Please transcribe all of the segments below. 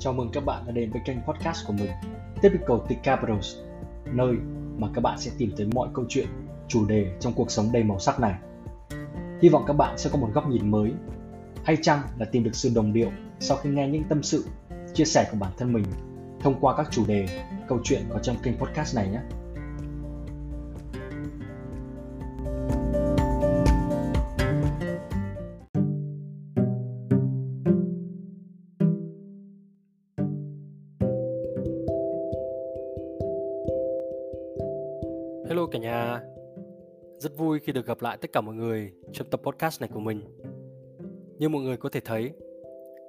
Chào mừng các bạn đã đến với kênh podcast của mình Typical T Capitals Nơi mà các bạn sẽ tìm thấy mọi câu chuyện, chủ đề trong cuộc sống đầy màu sắc này. Hy vọng các bạn sẽ có một góc nhìn mới Hay chăng là tìm được sự đồng điệu sau khi nghe những tâm sự, chia sẻ của bản thân mình thông qua các chủ đề, câu chuyện có trong kênh podcast này nhé. Vui khi được gặp lại tất cả mọi người trong tập podcast này của mình. Như mọi người có thể thấy,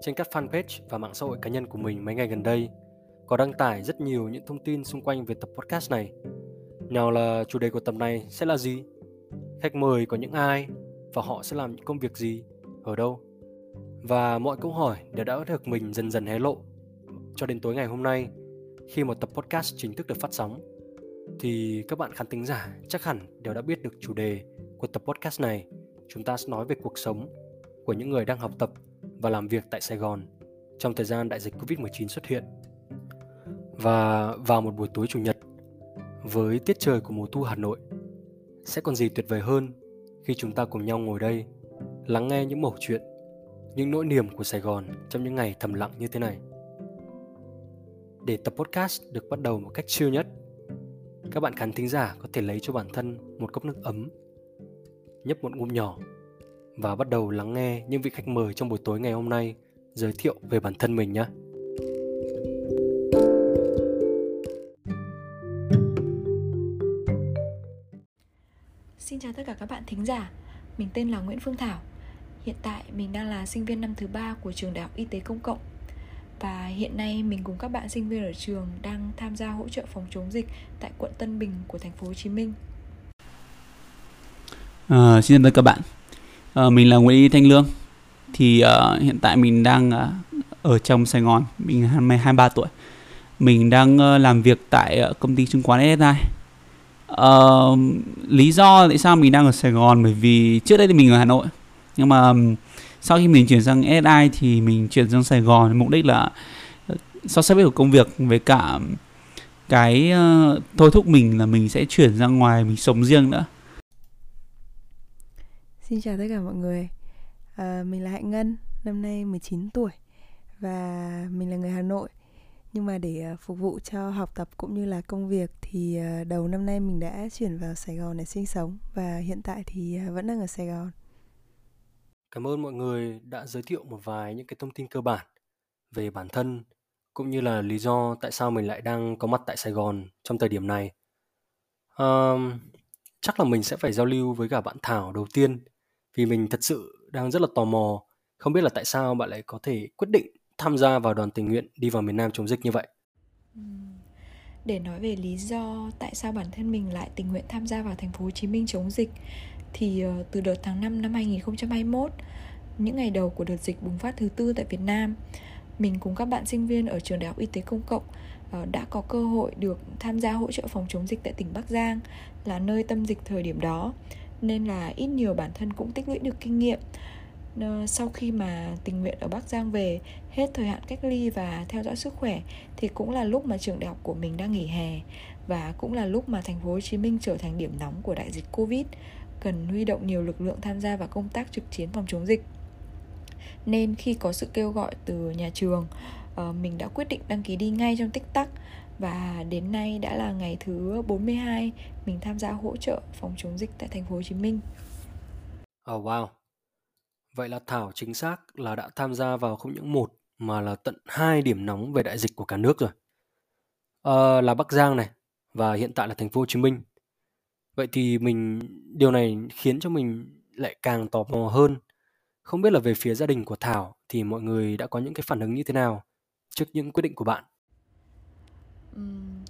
trên các fanpage và mạng xã hội cá nhân của mình mấy ngày gần đây có đăng tải rất nhiều những thông tin xung quanh về tập podcast này. Nào là chủ đề của tập này sẽ là gì? Khách mời có những ai và họ sẽ làm những công việc gì, ở đâu? Và mọi câu hỏi đều đã được mình dần dần hé lộ cho đến tối ngày hôm nay khi một tập podcast chính thức được phát sóng thì các bạn khán thính giả chắc hẳn đều đã biết được chủ đề của tập podcast này. Chúng ta sẽ nói về cuộc sống của những người đang học tập và làm việc tại Sài Gòn trong thời gian đại dịch Covid-19 xuất hiện. Và vào một buổi tối chủ nhật với tiết trời của mùa thu Hà Nội sẽ còn gì tuyệt vời hơn khi chúng ta cùng nhau ngồi đây lắng nghe những mẩu chuyện, những nỗi niềm của Sài Gòn trong những ngày thầm lặng như thế này. Để tập podcast được bắt đầu một cách chill nhất các bạn khán thính giả có thể lấy cho bản thân một cốc nước ấm, nhấp một ngụm nhỏ và bắt đầu lắng nghe những vị khách mời trong buổi tối ngày hôm nay giới thiệu về bản thân mình nhé. Xin chào tất cả các bạn thính giả, mình tên là Nguyễn Phương Thảo. Hiện tại mình đang là sinh viên năm thứ ba của trường Đại học Y tế Công cộng và hiện nay mình cùng các bạn sinh viên ở trường đang tham gia hỗ trợ phòng chống dịch tại quận Tân Bình của thành phố Hồ Chí Minh. À, xin chào các bạn, à, mình là Nguyễn Y Thanh Lương. Thì uh, hiện tại mình đang uh, ở trong Sài Gòn, mình 23 tuổi. Mình đang uh, làm việc tại uh, công ty chứng khoán SSI. Uh, ờ, lý do tại sao mình đang ở Sài Gòn bởi vì trước đây thì mình ở Hà Nội nhưng mà sau khi mình chuyển sang SI thì mình chuyển sang Sài Gòn mục đích là so sánh với công việc với cả cái uh, thôi thúc mình là mình sẽ chuyển ra ngoài mình sống riêng nữa. Xin chào tất cả mọi người. À, Mình là Hạnh Ngân, năm nay 19 tuổi Và mình là người Hà Nội. Nhưng mà để ờ, phục vụ cho học tập cũng như là công việc Thì đầu năm nay mình đã chuyển vào Sài Gòn để sinh sống Và hiện tại thì vẫn đang ở Sài Gòn. Cảm ơn mọi người đã giới thiệu một vài những cái thông tin cơ bản về bản thân cũng như là lý do tại sao mình lại đang có mặt tại Sài Gòn trong thời điểm này. Um, chắc là mình sẽ phải giao lưu với cả bạn Thảo đầu tiên vì mình thật sự đang rất là tò mò không biết là tại sao bạn lại có thể quyết định tham gia vào đoàn tình nguyện đi vào miền Nam chống dịch như vậy. Để nói về lý do tại sao bản thân mình lại tình nguyện tham gia vào thành phố Hồ Chí Minh chống dịch thì ờ, từ đợt tháng 5 năm 2021 những ngày đầu của đợt dịch bùng phát thứ tư tại Việt Nam, mình cùng các bạn sinh viên ở trường đại học y tế công cộng ờ, đã có cơ hội được tham gia hỗ trợ phòng chống dịch tại tỉnh Bắc Giang, là nơi tâm dịch thời điểm đó. Nên là ít nhiều bản thân cũng tích lũy được kinh nghiệm. Ờ, sau khi mà tình nguyện ở Bắc Giang về, hết thời hạn cách ly và theo dõi sức khỏe, thì cũng là lúc mà trường đại học của mình đang nghỉ hè và cũng là lúc mà thành phố Hồ Chí Minh trở thành điểm nóng của đại dịch Covid cần huy động nhiều lực lượng tham gia vào công tác trực chiến phòng chống dịch nên khi có sự kêu gọi từ nhà trường ờ, mình đã quyết định đăng ký đi ngay trong tích tắc và đến nay đã là ngày thứ 42 mình tham gia hỗ trợ phòng chống dịch tại thành phố Hồ Chí Minh. Oh wow. Vậy là Thảo chính xác là đã tham gia vào không những một mà là tận hai điểm nóng về đại dịch của cả nước rồi. À, là Bắc Giang này và hiện tại là thành phố Hồ Chí Minh. Vậy thì mình điều này khiến cho mình lại càng tò mò hơn. Không biết là về phía gia đình của Thảo thì mọi người đã có những cái phản ứng như thế nào trước những quyết định của bạn? Uhm,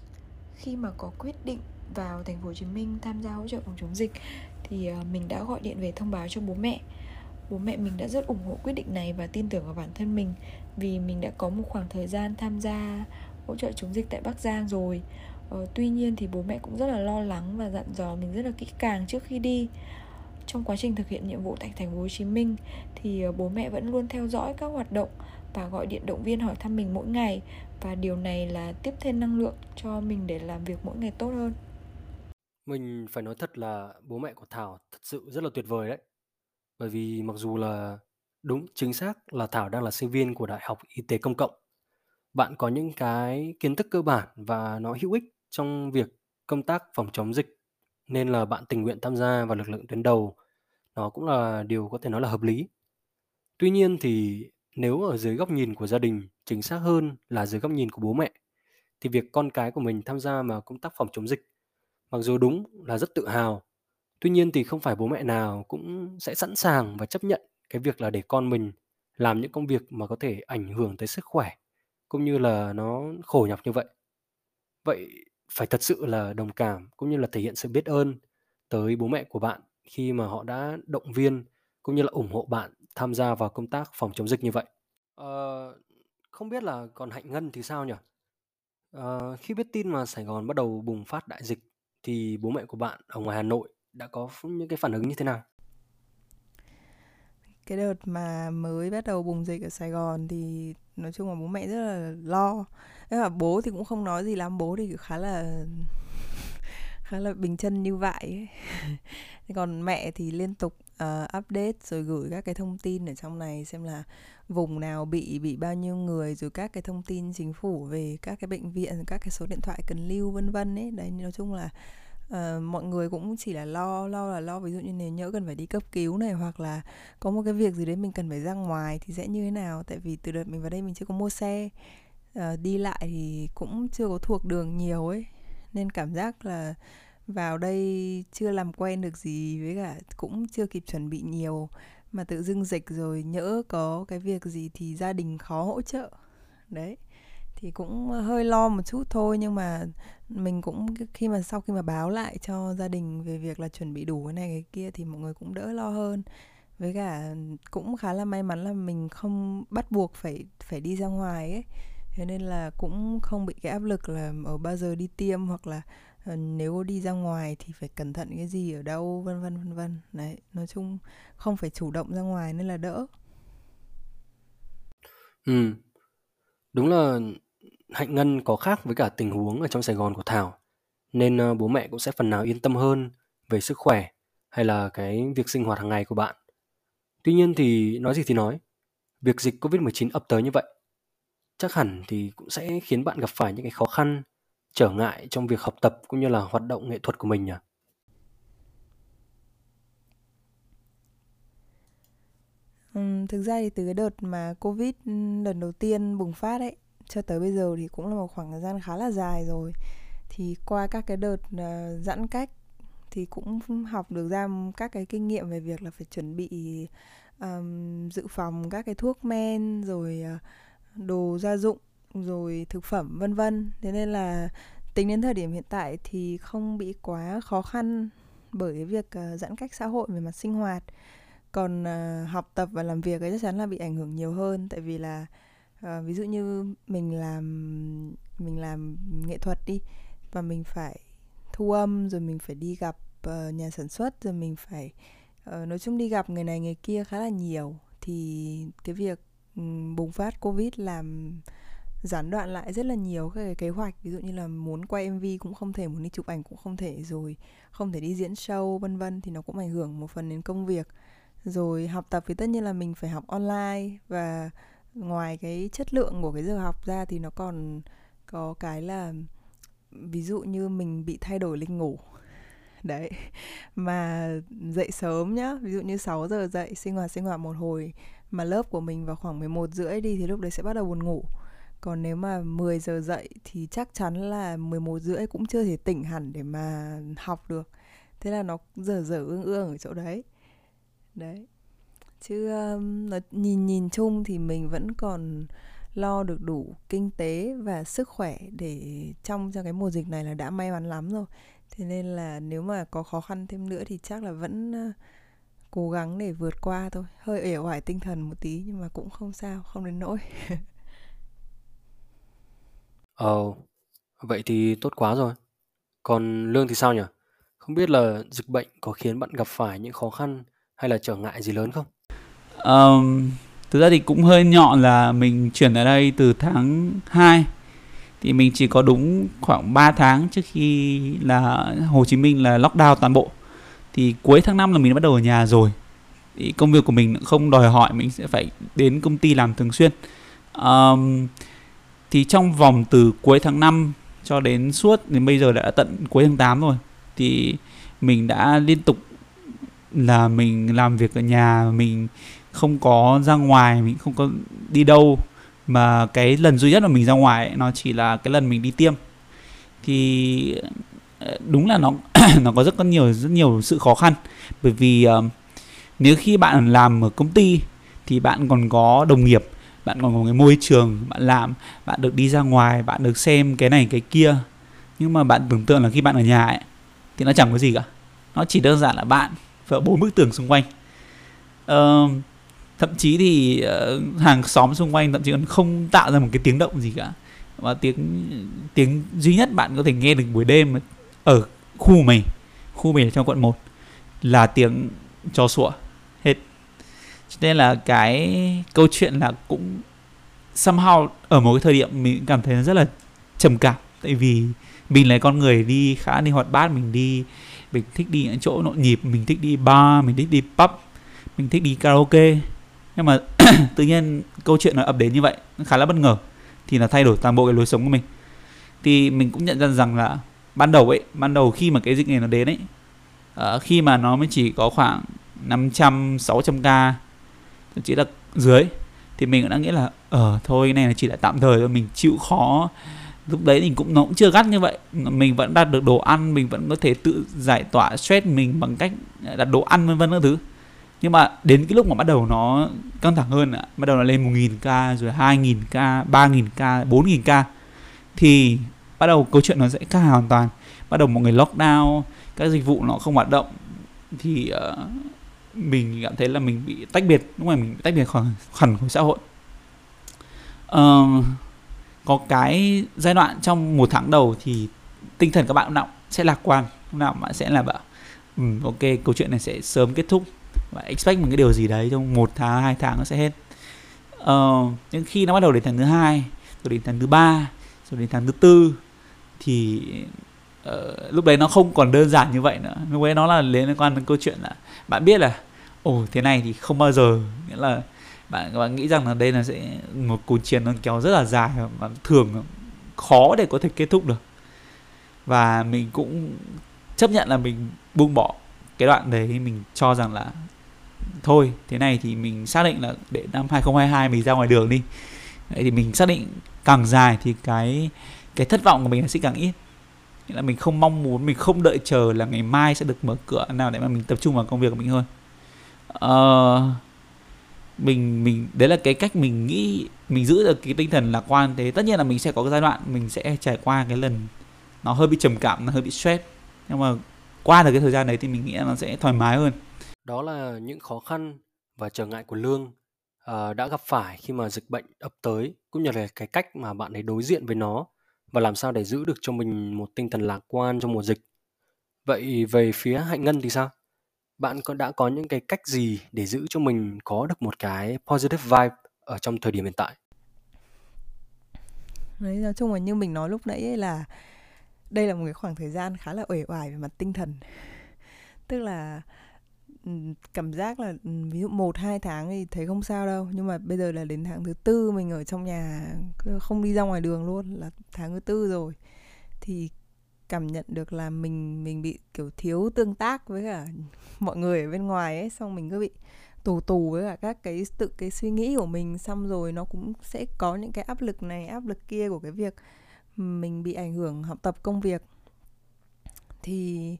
khi mà có quyết định vào thành phố Hồ Chí Minh tham gia hỗ trợ phòng chống dịch thì ờ, mình đã gọi điện về thông báo cho bố mẹ. Bố mẹ mình đã rất ủng hộ quyết định này và tin tưởng vào bản thân mình vì mình đã có một khoảng thời gian tham gia hỗ trợ chống dịch tại Bắc Giang rồi ờ, tuy nhiên thì bố mẹ cũng rất là lo lắng và dặn dò mình rất là kỹ càng trước khi đi trong quá trình thực hiện nhiệm vụ tại thành phố Hồ Chí Minh thì ờ, bố mẹ vẫn luôn theo dõi các hoạt động và gọi điện động viên hỏi thăm mình mỗi ngày và điều này là tiếp thêm năng lượng cho mình để làm việc mỗi ngày tốt hơn. Mình phải nói thật là bố mẹ của Thảo thật sự rất là tuyệt vời đấy. Bởi vì mặc dù là đúng chính xác là Thảo đang là sinh viên của Đại học Y tế Công cộng. Bạn có những cái kiến thức cơ bản và nó hữu ích trong việc công tác phòng chống dịch nên là bạn tình nguyện tham gia vào lực lượng tuyến đầu. Nó cũng là điều có thể nói là hợp lý. Tuy nhiên thì nếu ở dưới góc nhìn của gia đình, chính xác hơn là dưới góc nhìn của bố mẹ, thì việc con cái của mình tham gia vào công tác phòng chống dịch, mặc dù đúng là rất tự hào, tuy nhiên thì không phải bố mẹ nào cũng sẽ sẵn sàng và chấp nhận cái việc là để con mình làm những công việc mà có thể ảnh hưởng tới sức khỏe cũng như là nó khổ nhọc như vậy. Vậy phải thật sự là đồng cảm cũng như là thể hiện sự biết ơn tới bố mẹ của bạn khi mà họ đã động viên cũng như là ủng hộ bạn tham gia vào công tác phòng chống dịch như vậy. Ờ, không biết là còn Hạnh Ngân thì sao nhỉ? Ờ, khi biết tin mà Sài Gòn bắt đầu bùng phát đại dịch thì bố mẹ của bạn ở ngoài Hà Nội đã có những cái phản ứng như thế nào? cái đợt mà mới bắt đầu bùng dịch ở Sài Gòn thì nói chung là bố mẹ rất là lo nhưng mà bố thì cũng không nói gì lắm bố thì khá là khá là bình chân như vậy ấy. còn mẹ thì liên tục uh, update rồi gửi các cái thông tin ở trong này xem là vùng nào bị bị bao nhiêu người rồi các cái thông tin chính phủ về các cái bệnh viện các cái số điện thoại cần lưu vân vân ấy. Đấy nói chung là uh, mọi người cũng chỉ là lo lo là lo. Ví dụ như nếu nhỡ cần phải đi cấp cứu này hoặc là có một cái việc gì đấy mình cần phải ra ngoài thì sẽ như thế nào? Tại vì từ đợt mình vào đây mình chưa có mua xe uh, đi lại thì cũng chưa có thuộc đường nhiều ấy nên cảm giác là vào đây chưa làm quen được gì với cả cũng chưa kịp chuẩn bị nhiều mà tự dưng dịch rồi nhỡ có cái việc gì thì gia đình khó hỗ trợ. Đấy thì cũng hơi lo một chút thôi nhưng mà mình cũng khi mà sau khi mà báo lại cho gia đình về việc là chuẩn bị đủ cái này cái kia thì mọi người cũng đỡ lo hơn. Với cả cũng khá là may mắn là mình không bắt buộc phải phải đi ra ngoài ấy thế nên là cũng không bị cái áp lực là ở bao giờ đi tiêm hoặc là ờ, nếu đi ra ngoài thì phải cẩn thận cái gì ở đâu vân vân vân vân. Đấy nói chung không phải chủ động ra ngoài nên là đỡ. Ừ. Đúng là Hạnh Ngân có khác với cả tình huống ở trong Sài Gòn của Thảo, nên ờ, bố mẹ cũng sẽ phần nào yên tâm hơn về sức khỏe hay là cái việc sinh hoạt hàng ngày của bạn. Tuy nhiên thì nói gì thì nói, việc dịch Covid-19 ập tới như vậy, chắc hẳn thì cũng sẽ khiến bạn gặp phải những cái khó khăn, trở ngại trong việc học tập cũng như là hoạt động nghệ thuật của mình nhỉ? Thực ra thì từ cái đợt mà Covid lần đầu tiên bùng phát ấy cho tới bây giờ thì cũng là một khoảng thời gian khá là dài rồi thì qua các cái đợt uh, giãn cách thì cũng học được ra các cái kinh nghiệm về việc là phải chuẩn bị um, dự phòng các cái thuốc men rồi uh, đồ gia dụng rồi thực phẩm vân vân. Thế nên là tính đến thời điểm hiện tại thì không bị quá khó khăn bởi cái việc uh, giãn cách xã hội về mặt sinh hoạt. Còn uh, học tập và làm việc ấy chắc chắn là bị ảnh hưởng nhiều hơn. Tại vì là ờ, ví dụ như mình làm mình làm nghệ thuật đi và mình phải thu âm rồi mình phải đi gặp uh, nhà sản xuất rồi mình phải uh, nói chung đi gặp người này người kia khá là nhiều thì cái việc bùng phát covid làm gián đoạn lại rất là nhiều các cái kế hoạch. Ví dụ như là muốn quay mv cũng không thể, muốn đi chụp ảnh cũng không thể rồi, không thể đi diễn show, vân vân, thì nó cũng ảnh hưởng một phần đến công việc. Rồi học tập thì tất nhiên là mình phải học online và ngoài cái chất lượng của cái giờ học ra thì nó còn có cái là, ví dụ như mình bị thay đổi lịch ngủ. Đấy, mà dậy sớm nhá, ví dụ như 6 giờ dậy, sinh hoạt sinh hoạt một hồi mà lớp của mình vào khoảng 11 rưỡi đi thì lúc đấy sẽ bắt đầu buồn ngủ. Còn nếu mà 10 giờ dậy thì chắc chắn là 11 rưỡi cũng chưa thể tỉnh hẳn để mà học được. Thế là nó dở dở ương ương ở chỗ đấy. Đấy. Chứ um, nó nhìn nhìn chung thì mình vẫn còn lo được đủ kinh tế và sức khỏe để trong trong cái mùa dịch này là đã may mắn lắm rồi. Thế nên là nếu mà có khó khăn thêm nữa thì chắc là vẫn uh, cố gắng để vượt qua thôi hơi uể oải tinh thần một tí nhưng mà cũng không sao không đến nỗi Ồ, vậy thì tốt quá rồi. Còn lương thì sao nhỉ? Không biết là dịch bệnh có khiến bạn gặp phải những khó khăn hay là trở ngại gì lớn không? Um, thực ra thì cũng hơi nhọn là mình chuyển ở đây từ tháng 2 thì mình chỉ có đúng khoảng 3 tháng trước khi là Hồ Chí Minh là lockdown toàn bộ thì cuối tháng 5 là mình đã bắt đầu ở nhà rồi. Thì công việc của mình không đòi hỏi mình sẽ phải đến công ty làm thường xuyên. Um, thì trong vòng từ cuối tháng 5 cho đến suốt đến bây giờ đã tận cuối tháng 8 rồi thì mình đã liên tục là mình làm việc ở nhà mình không có ra ngoài mình không có đi đâu. Mà cái lần duy nhất mà mình ra ngoài ấy, nó chỉ là cái lần mình đi tiêm. Thì ờ, đúng là nó nó có rất có nhiều rất nhiều sự khó khăn. Bởi vì uh, nếu khi bạn làm ở công ty thì bạn còn có đồng nghiệp bạn còn có cái môi trường bạn làm bạn được đi ra ngoài bạn được xem cái này cái kia. Nhưng mà bạn tưởng tượng là khi bạn ở nhà ấy thì nó chẳng có gì cả. Nó chỉ đơn giản là bạn và bốn bức tường xung quanh. Uh, thậm chí thì uh, hàng xóm xung quanh thậm chí còn không tạo ra một cái tiếng động gì cả. Và tiếng tiếng duy nhất bạn có thể nghe được buổi đêm ở khu mình. Khu mình ở trong quận 1 là tiếng chó sủa. Hết. Cho nên là cái câu chuyện là cũng somehow ở một cái thời điểm mình cảm thấy rất là trầm cảm. Tại vì mình là con người đi khá đi hoạt bát, mình đi, mình thích đi những chỗ nhộn nhịp, mình thích đi bar, mình thích đi pub, mình thích đi karaoke. Nhưng mà tự nhiên câu chuyện nó ập đến như vậy khá là bất ngờ, thì là thay đổi toàn bộ cái lối sống của mình. Thì mình cũng nhận ra rằng là ban đầu ấy ban đầu khi mà cái dịch này nó đến ấy uh, khi mà nó mới chỉ có khoảng 500 600 k thậm chí là dưới thì mình cũng đã nghĩ là ờ uh, thôi cái này là chỉ là tạm thời thôi mình chịu khó. Lúc đấy mình cũng nó cũng chưa gắt như vậy. Mình vẫn đạt được đồ ăn mình vẫn có thể tự giải tỏa stress mình bằng cách đặt đồ ăn vân vân các thứ. Nhưng mà đến cái lúc mà bắt đầu nó căng thẳng hơn bắt đầu là lên 1.000 k rồi 2.000 k 3.000 k 4.000 k thì bắt đầu câu chuyện nó sẽ khác hoàn toàn. Bắt đầu mọi người lockdown các dịch vụ nó không hoạt động thì uh, mình cảm thấy là mình bị tách biệt đúng này mình bị tách biệt khỏi hẳn khỏi xã hội. Uh, có cái giai đoạn trong một tháng đầu thì tinh thần các bạn nào sẽ lạc quan lúc nào bạn sẽ là bảo um, ok câu chuyện này sẽ sớm kết thúc. Và expect một cái điều gì đấy trong một tháng hai tháng nó sẽ hết. Uh, nhưng khi nó bắt đầu đến tháng thứ hai rồi đến tháng thứ ba rồi đến tháng thứ tư thì uh, lúc đấy nó không còn đơn giản như vậy nữa. Lúc đấy nó là liên quan đến câu chuyện là bạn biết là ồ thế này thì không bao giờ. Nghĩa là bạn bạn nghĩ rằng là đây là sẽ một cuộc chiến nó kéo rất là dài và thường khó để có thể kết thúc được. Và mình cũng chấp nhận là mình buông bỏ cái đoạn đấy mình cho rằng là thôi thế này thì mình xác định là để năm 2022 mình ra ngoài đường đi. Đấy thì mình xác định càng dài thì cái cái thất vọng của mình sẽ càng ít nghĩa là mình không mong muốn mình không đợi chờ là ngày mai sẽ được mở cửa nào để mà mình tập trung vào công việc của mình hơn. Uh, mình mình đấy là cái cách mình nghĩ mình giữ được cái tinh thần lạc quan thế. Tất nhiên là mình sẽ có cái giai đoạn mình sẽ trải qua cái lần nó hơi bị trầm cảm nó hơi bị stress. Nhưng mà qua được cái thời gian đấy thì mình nghĩ là nó sẽ thoải mái hơn. Đó là những khó khăn và trở ngại của lương uh, đã gặp phải khi mà dịch bệnh ập tới cũng như là cái cách mà bạn ấy đối diện với nó và làm sao để giữ được cho mình một tinh thần lạc quan trong mùa dịch? Vậy về phía hạnh ngân thì sao? Bạn có đã có những cái cách gì để giữ cho mình có được một cái positive vibe ở trong thời điểm hiện tại? Đấy, nói chung là như mình nói lúc nãy ấy là đây là một cái khoảng thời gian khá là uể oải về mặt tinh thần. Tức là cảm giác là ừ, ví dụ một, hai tháng thì thấy không sao đâu. Nhưng mà bây giờ là đến tháng thứ tư mình ở trong nhà không đi ra ngoài đường luôn, là tháng thứ tư rồi. Thì cảm nhận được là mình mình bị kiểu thiếu tương tác với cả mọi người ở bên ngoài ấy, xong mình cứ bị tù tù với cả các cái tự cái suy nghĩ của mình. Xong rồi nó cũng sẽ có những cái áp lực này, áp lực kia của cái việc ừ, mình bị ảnh hưởng học tập công việc. Thì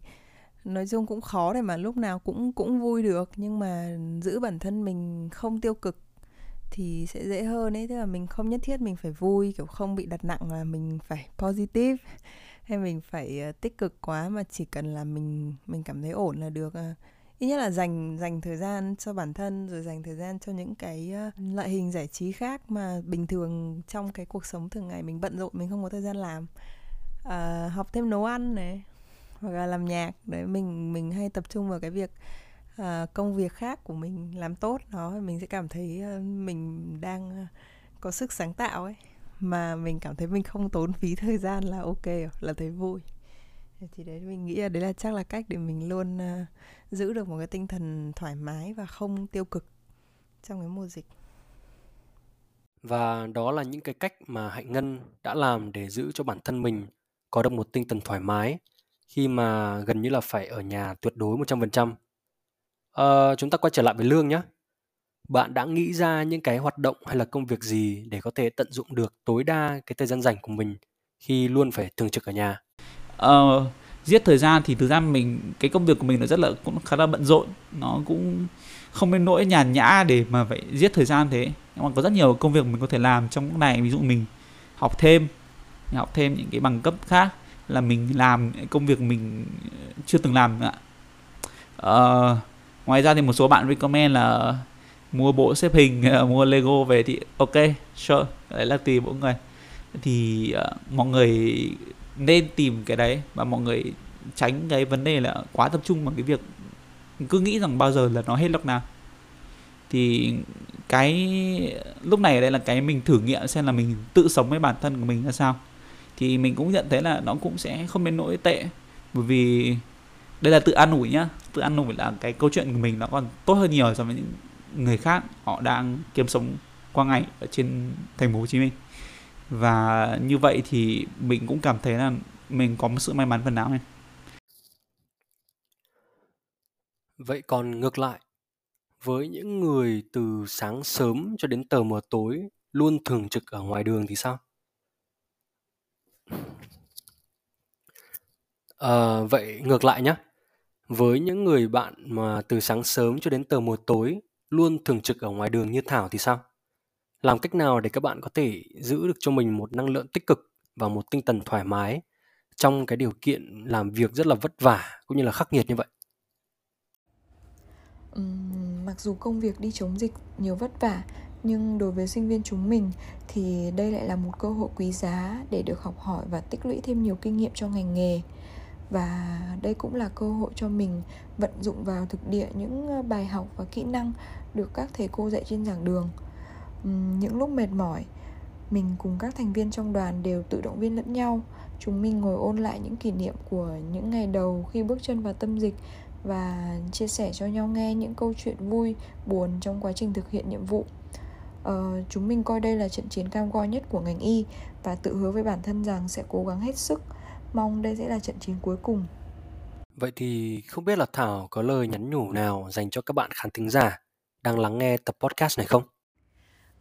nói chung cũng khó để mà lúc nào cũng cũng vui được nhưng mà giữ bản thân mình không tiêu cực thì sẽ dễ hơn ấy. Tức là mình không nhất thiết mình phải vui kiểu không bị đặt nặng là mình phải positive hay mình phải ờ, tích cực quá mà chỉ cần là mình mình cảm thấy ổn là được ờ. ít nhất là dành dành thời gian cho bản thân rồi dành thời gian cho những cái ờ, loại hình giải trí khác mà bình thường trong cái cuộc sống thường ngày mình bận rộn mình không có thời gian làm. À, học thêm nấu ăn này hoặc là làm nhạc. Đấy mình mình hay tập trung vào cái việc uh, công việc khác của mình làm tốt nó. Mình sẽ cảm thấy uh, mình đang ờ, có sức sáng tạo ấy. Mà mình cảm thấy mình không tốn phí thời gian là ok là thấy vui. Thì đấy mình nghĩ là đấy là chắc là cách để mình luôn uh, giữ được một cái tinh thần thoải mái và không tiêu cực trong cái mùa dịch. Và đó là những cái cách mà hạnh ngân đã làm để giữ cho bản thân mình có được một tinh thần thoải mái khi mà gần như là phải ở nhà tuyệt đối 100%. Ờ, chúng ta quay trở lại với lương nhé. Bạn đã nghĩ ra những cái hoạt động hay là công việc gì để có thể tận dụng được tối đa cái thời gian rảnh của mình khi luôn phải thường trực ở nhà? Ờ, giết thời gian thì thực ra mình cái công việc của mình nó rất là cũng khá là bận rộn, nó cũng không đến nỗi nhàn nhã để mà phải giết thời gian thế. Nhưng mà có rất nhiều công việc mình có thể làm trong lúc này, ví dụ mình học thêm, học thêm những cái bằng cấp khác là mình làm công việc mình chưa từng làm ạ. Ờ, ngoài ra thì một số bạn recommend là mua bộ xếp hình mua lego về thì ok sure đấy là tùy mỗi người. Thì uh, mọi người nên tìm cái đấy và mọi người tránh cái vấn đề là quá tập trung vào cái việc cứ nghĩ rằng bao giờ là nó hết lúc nào. Thì cái lúc này đây là cái mình thử nghiệm xem là mình tự sống với bản thân của mình ra sao thì mình cũng nhận thấy là nó cũng sẽ không đến nỗi tệ bởi vì đây là tự an ủi nhá tự an ủi là cái câu chuyện của mình nó còn tốt hơn nhiều so với những người khác họ đang kiếm sống qua ngày ở trên thành phố Hồ Chí Minh và như vậy thì mình cũng cảm thấy là mình có một sự may mắn phần nào này. Vậy còn ngược lại, với những người từ sáng sớm cho đến tờ mờ tối luôn thường trực ở ngoài đường thì sao? À, vậy ngược lại nhé, với những người bạn mà từ sáng sớm cho đến tờ mờ tối luôn thường trực ở ngoài đường như Thảo thì sao? Làm cách nào để các bạn có thể giữ được cho mình một năng lượng tích cực và một tinh thần thoải mái trong cái điều kiện làm việc rất là vất vả cũng như là khắc nghiệt như vậy? Uhm, mặc dù công việc đi chống dịch nhiều vất vả nhưng đối với sinh viên chúng mình thì đây lại là một cơ hội quý giá để được học hỏi và tích lũy thêm nhiều kinh nghiệm cho ngành nghề. Và đây cũng là cơ hội cho mình vận dụng vào thực địa những ờ, bài học và kỹ năng được các thầy cô dạy trên giảng đường. Những lúc mệt mỏi, mình cùng các thành viên trong đoàn đều tự động viên lẫn nhau. Chúng mình ngồi ôn lại những kỷ niệm của những ngày đầu khi bước chân vào tâm dịch và chia sẻ cho nhau nghe những câu chuyện vui, buồn trong quá trình thực hiện nhiệm vụ uh, chúng mình coi đây là trận chiến cam go nhất của ngành y và tự hứa với bản thân rằng sẽ cố gắng hết sức. Mong đây sẽ là trận chiến cuối cùng. Vậy thì không biết là thảo có lời nhắn nhủ nào dành cho các bạn khán thính giả đang lắng nghe tập podcast này không?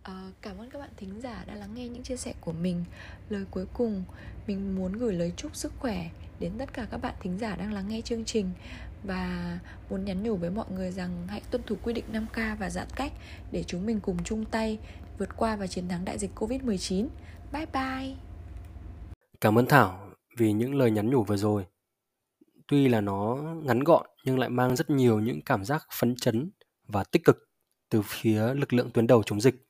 Uh, cảm ơn các bạn thính giả đã lắng nghe những chia sẻ của mình. Lời cuối cùng, mình muốn gửi lời chúc sức khỏe đến tất cả các bạn thính giả đang lắng nghe chương trình và muốn nhắn nhủ với mọi người rằng hãy tuân thủ quy định 5K và giãn cách Để chúng mình cùng chung tay vượt qua và chiến thắng đại dịch Covid-19 Bye bye Cảm ơn Thảo vì những lời nhắn nhủ vừa rồi Tuy là nó ngắn gọn nhưng lại mang rất nhiều những cảm giác phấn chấn và tích cực từ phía lực lượng tuyến đầu chống dịch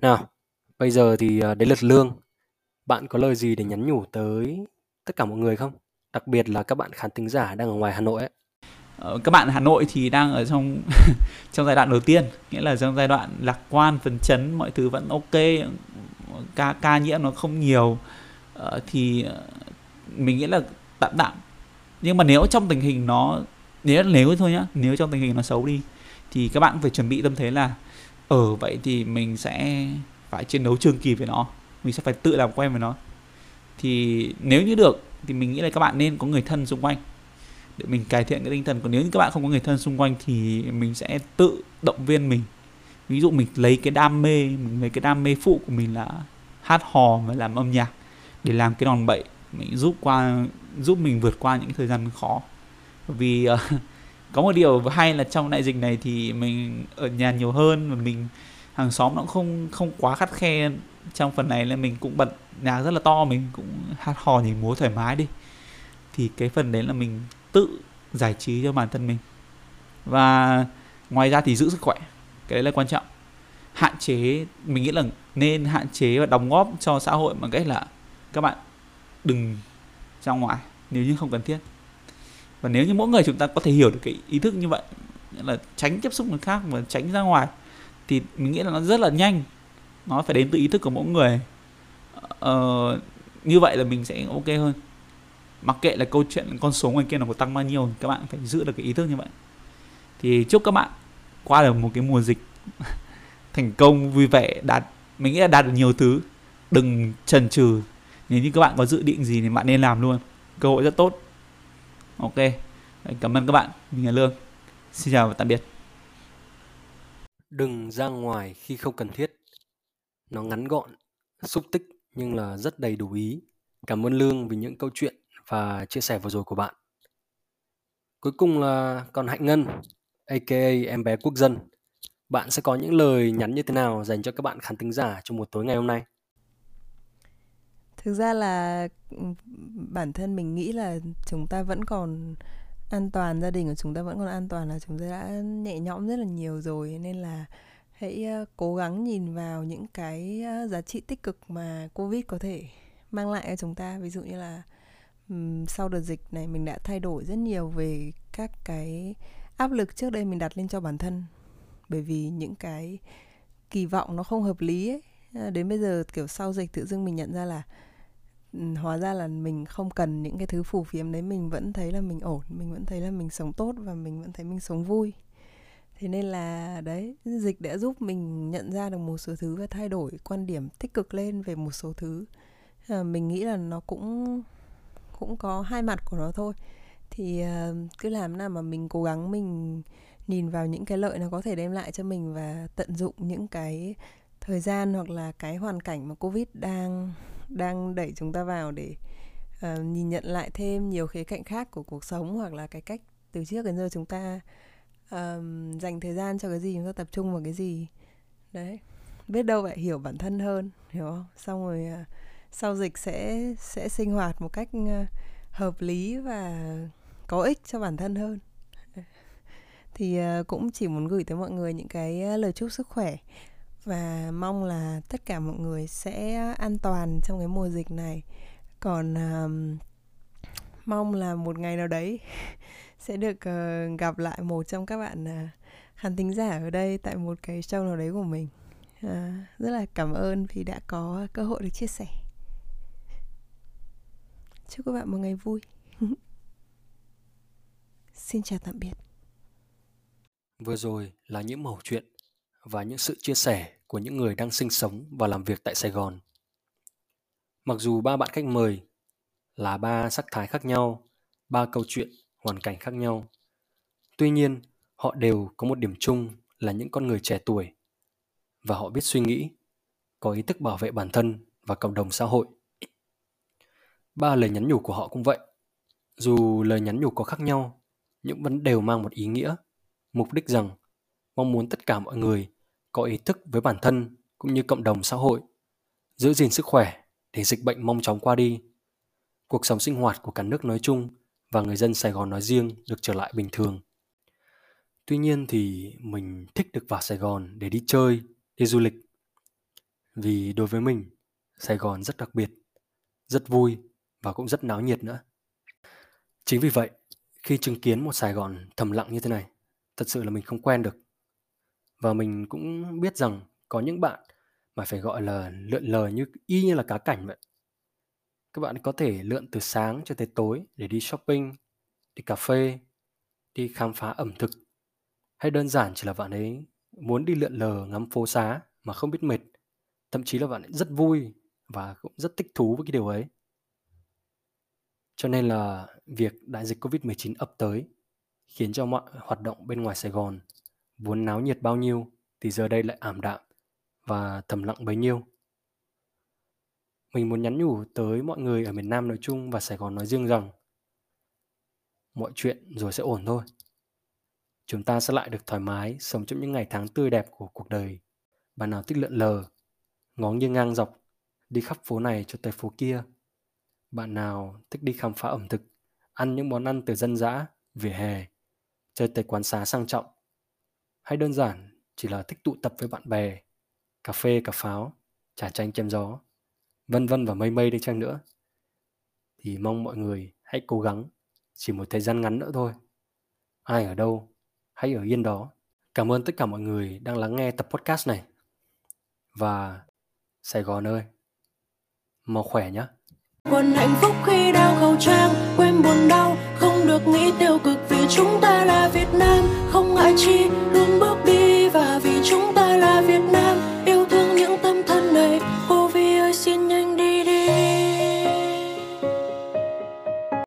nào, bây giờ thì à, đến lượt Lương. Bạn có lời gì để nhắn nhủ tới tất cả mọi người không? Đặc biệt là các bạn khán thính giả đang ở ngoài Hà Nội ấy. Ờ, các bạn Hà Nội thì đang ở trong trong giai đoạn đầu tiên, nghĩa là trong giai đoạn lạc quan, phấn chấn, mọi thứ vẫn ok, ca ca nhiễm nó không nhiều uh, thì ờ, mình nghĩ là tạm tạm. Nhưng mà nếu trong tình hình nó nếu nếu thôi nhá, nếu trong tình hình nó xấu đi thì các bạn phải chuẩn bị tâm thế là ở vậy thì mình sẽ phải chiến đấu trường kỳ với nó mình sẽ phải tự làm quen với nó thì nếu như được thì mình nghĩ là các bạn nên có người thân xung quanh. Để mình cải thiện cái tinh thần. Còn nếu như các bạn không có người thân xung quanh thì mình sẽ tự động viên mình. Ví dụ mình lấy cái đam mê mình lấy cái đam mê phụ của mình là hát hò và làm âm nhạc để làm cái đòn bẩy mình giúp qua giúp mình vượt qua những thời gian khó. Vì uh, có một điều hay là trong đại dịch này thì mình ở nhà nhiều hơn và mình hàng xóm nó cũng không không quá khắt khe trong phần này là mình cũng bật nhạc rất là to, mình cũng hát hò nhảy múa thoải mái đi. Thì cái phần đấy là mình tự giải trí cho bản thân mình. Và ngoài ra thì giữ sức khỏe, cái đấy là quan trọng. Hạn chế, mình nghĩ là nên hạn chế và đóng góp cho xã hội bằng cách là, các bạn đừng ra ngoài nếu như không cần thiết. Và nếu như mỗi người chúng ta có thể hiểu được cái ý thức như vậy là tránh tiếp xúc người khác và tránh ra ngoài, thì mình nghĩ là nó rất là nhanh nó phải đến từ ý thức của mỗi người. Ờ, như vậy là mình sẽ ok hơn. Mặc kệ là câu chuyện con số ngoài kia nó có tăng bao nhiêu các bạn phải giữ được cái ý thức như vậy. Thì chúc các bạn qua được một cái mùa dịch thành công vui vẻ đạt mình nghĩ là đạt được nhiều thứ. Đừng chần chừ. Nếu như các bạn có dự định gì thì bạn nên làm luôn. Cơ hội rất tốt. Ok. Cảm ơn các bạn. Mình là lương. Xin chào và tạm biệt. Đừng ra ngoài khi không cần thiết nó ngắn gọn, xúc tích nhưng là rất đầy đủ ý. Cảm ơn lương vì những câu chuyện và chia sẻ vừa rồi của bạn. Cuối cùng là còn hạnh ngân aka em bé quốc dân. Bạn sẽ có những lời nhắn như thế nào dành cho các bạn khán thính giả trong một tối ngày hôm nay? Thực ra là ừ, bản thân mình nghĩ là chúng ta vẫn còn an toàn, gia đình của chúng ta vẫn còn an toàn là chúng ta đã nhẹ nhõm rất là nhiều rồi. Nên là hãy ờ, cố gắng nhìn vào những cái ờ, giá trị tích cực mà covid có thể mang lại cho chúng ta. Ví dụ như là sau đợt dịch này mình đã thay đổi rất nhiều về các cái áp lực trước đây mình đặt lên cho bản thân. Bởi vì những cái kỳ vọng nó không hợp lý ấy ờ, đến bây giờ kiểu sau dịch tự dưng mình nhận ra là hóa ra là mình không cần những cái thứ phù phiếm đấy. Mình vẫn thấy là mình ổn, mình vẫn thấy là mình sống tốt và mình vẫn thấy mình sống vui thế nên là đấy dịch đã giúp mình nhận ra được một số thứ và thay đổi quan điểm tích cực lên về một số thứ. À, mình nghĩ là nó cũng cũng có hai mặt của nó thôi. Thì uh, cứ làm nào mà mình cố gắng mình nhìn vào những cái lợi nó có thể đem lại cho mình và tận dụng những cái thời gian hoặc là cái hoàn cảnh mà covid đang đang đẩy chúng ta vào để uh, nhìn nhận lại thêm nhiều khía cạnh khác của cuộc sống hoặc là cái cách từ trước đến giờ chúng ta um, dành thời gian cho cái gì chúng ta tập trung vào cái gì. Đấy. Biết đâu lại hiểu bản thân hơn hiểu không? Xong rồi uh, sau dịch sẽ sẽ sinh hoạt một cách uh, hợp lý và có ích cho bản thân hơn. Thì uh, cũng chỉ muốn gửi tới mọi người những cái lời chúc sức khỏe và mong là tất cả mọi người sẽ an toàn trong cái mùa dịch này. Còn um, mong là một ngày nào đấy sẽ được uh, gặp lại một trong các bạn uh, khán thính giả ở đây tại một cái show nào đấy của mình. Uh, rất là cảm ơn vì đã có cơ hội được chia sẻ. Chúc các bạn một ngày vui. Xin chào tạm biệt. Vừa rồi là những mẩu chuyện và những sự chia sẻ của những người đang sinh sống và làm việc tại Sài Gòn. Mặc dù ba bạn khách mời là ba sắc thái khác nhau, ba câu chuyện, hoàn cảnh khác nhau, tuy nhiên họ đều có một điểm chung là những con người trẻ tuổi và họ biết suy nghĩ, có ý thức bảo vệ bản thân và cộng đồng xã hội. Ba lời nhắn nhủ của họ cũng vậy. Dù lời nhắn nhủ có khác nhau, nhưng vẫn đều mang một ý nghĩa, mục đích rằng mong muốn tất cả mọi người có ý thức với bản thân cũng như cộng đồng xã hội, giữ gìn sức khỏe để dịch bệnh mong chóng qua đi. Cuộc sống sinh hoạt của cả nước nói chung và người dân Sài Gòn nói riêng được trở lại bình thường. Tuy nhiên thì mình thích được vào Sài Gòn để đi chơi, đi du lịch. Vì đối với mình, Sài Gòn rất đặc biệt, rất vui và cũng rất náo nhiệt nữa. Chính vì vậy, khi chứng kiến một Sài Gòn thầm lặng như thế này, thật sự là mình không quen được và mình cũng biết rằng có những bạn mà phải gọi là lượn lờ như y như là cá cảnh vậy các bạn có thể lượn từ sáng cho tới tối để đi shopping, đi cà phê, đi khám phá ẩm thực. Hay đơn giản chỉ là bạn ấy muốn đi lượn lờ ngắm phố xá mà không biết mệt. Thậm chí là bạn ấy rất vui và cũng rất thích thú với cái điều ấy. Cho nên là việc đại dịch Covid-19 ập tới khiến cho mọi hoạt động bên ngoài Sài Gòn vốn náo nhiệt bao nhiêu thì giờ đây lại ảm đạm và thầm lặng bấy nhiêu. Mình muốn nhắn nhủ tới mọi người ở miền Nam nói chung và Sài Gòn nói riêng rằng mọi chuyện rồi sẽ ổn thôi. Chúng ta sẽ lại được thoải mái sống trong những ngày tháng tươi đẹp của cuộc đời. Bạn nào thích lượn lờ, ngó nghiêng ngang dọc, đi khắp phố này cho tới phố kia. Bạn nào thích đi khám phá ẩm thực, ăn những món ăn từ dân dã, vỉa hè, chơi tới quán xá sang trọng hay đơn giản chỉ là thích tụ tập với bạn bè, cà phê, cà pháo, trà chanh chém gió, vân vân và mây mây đi chăng nữa, thì mong mọi người hãy cố gắng chỉ một thời gian ngắn nữa thôi. Ai ở đâu, hãy ở yên đó. Cảm ơn tất cả mọi người đang lắng nghe tập podcast này. Và Sài Gòn ơi, mau khỏe nhé. Còn hạnh phúc khi đeo khẩu trang, quên buồn đau, không được nghĩ tiêu cực vì chúng ta là Việt Nam, không ngại chi, luôn bước đi và vì chúng ta là việt nam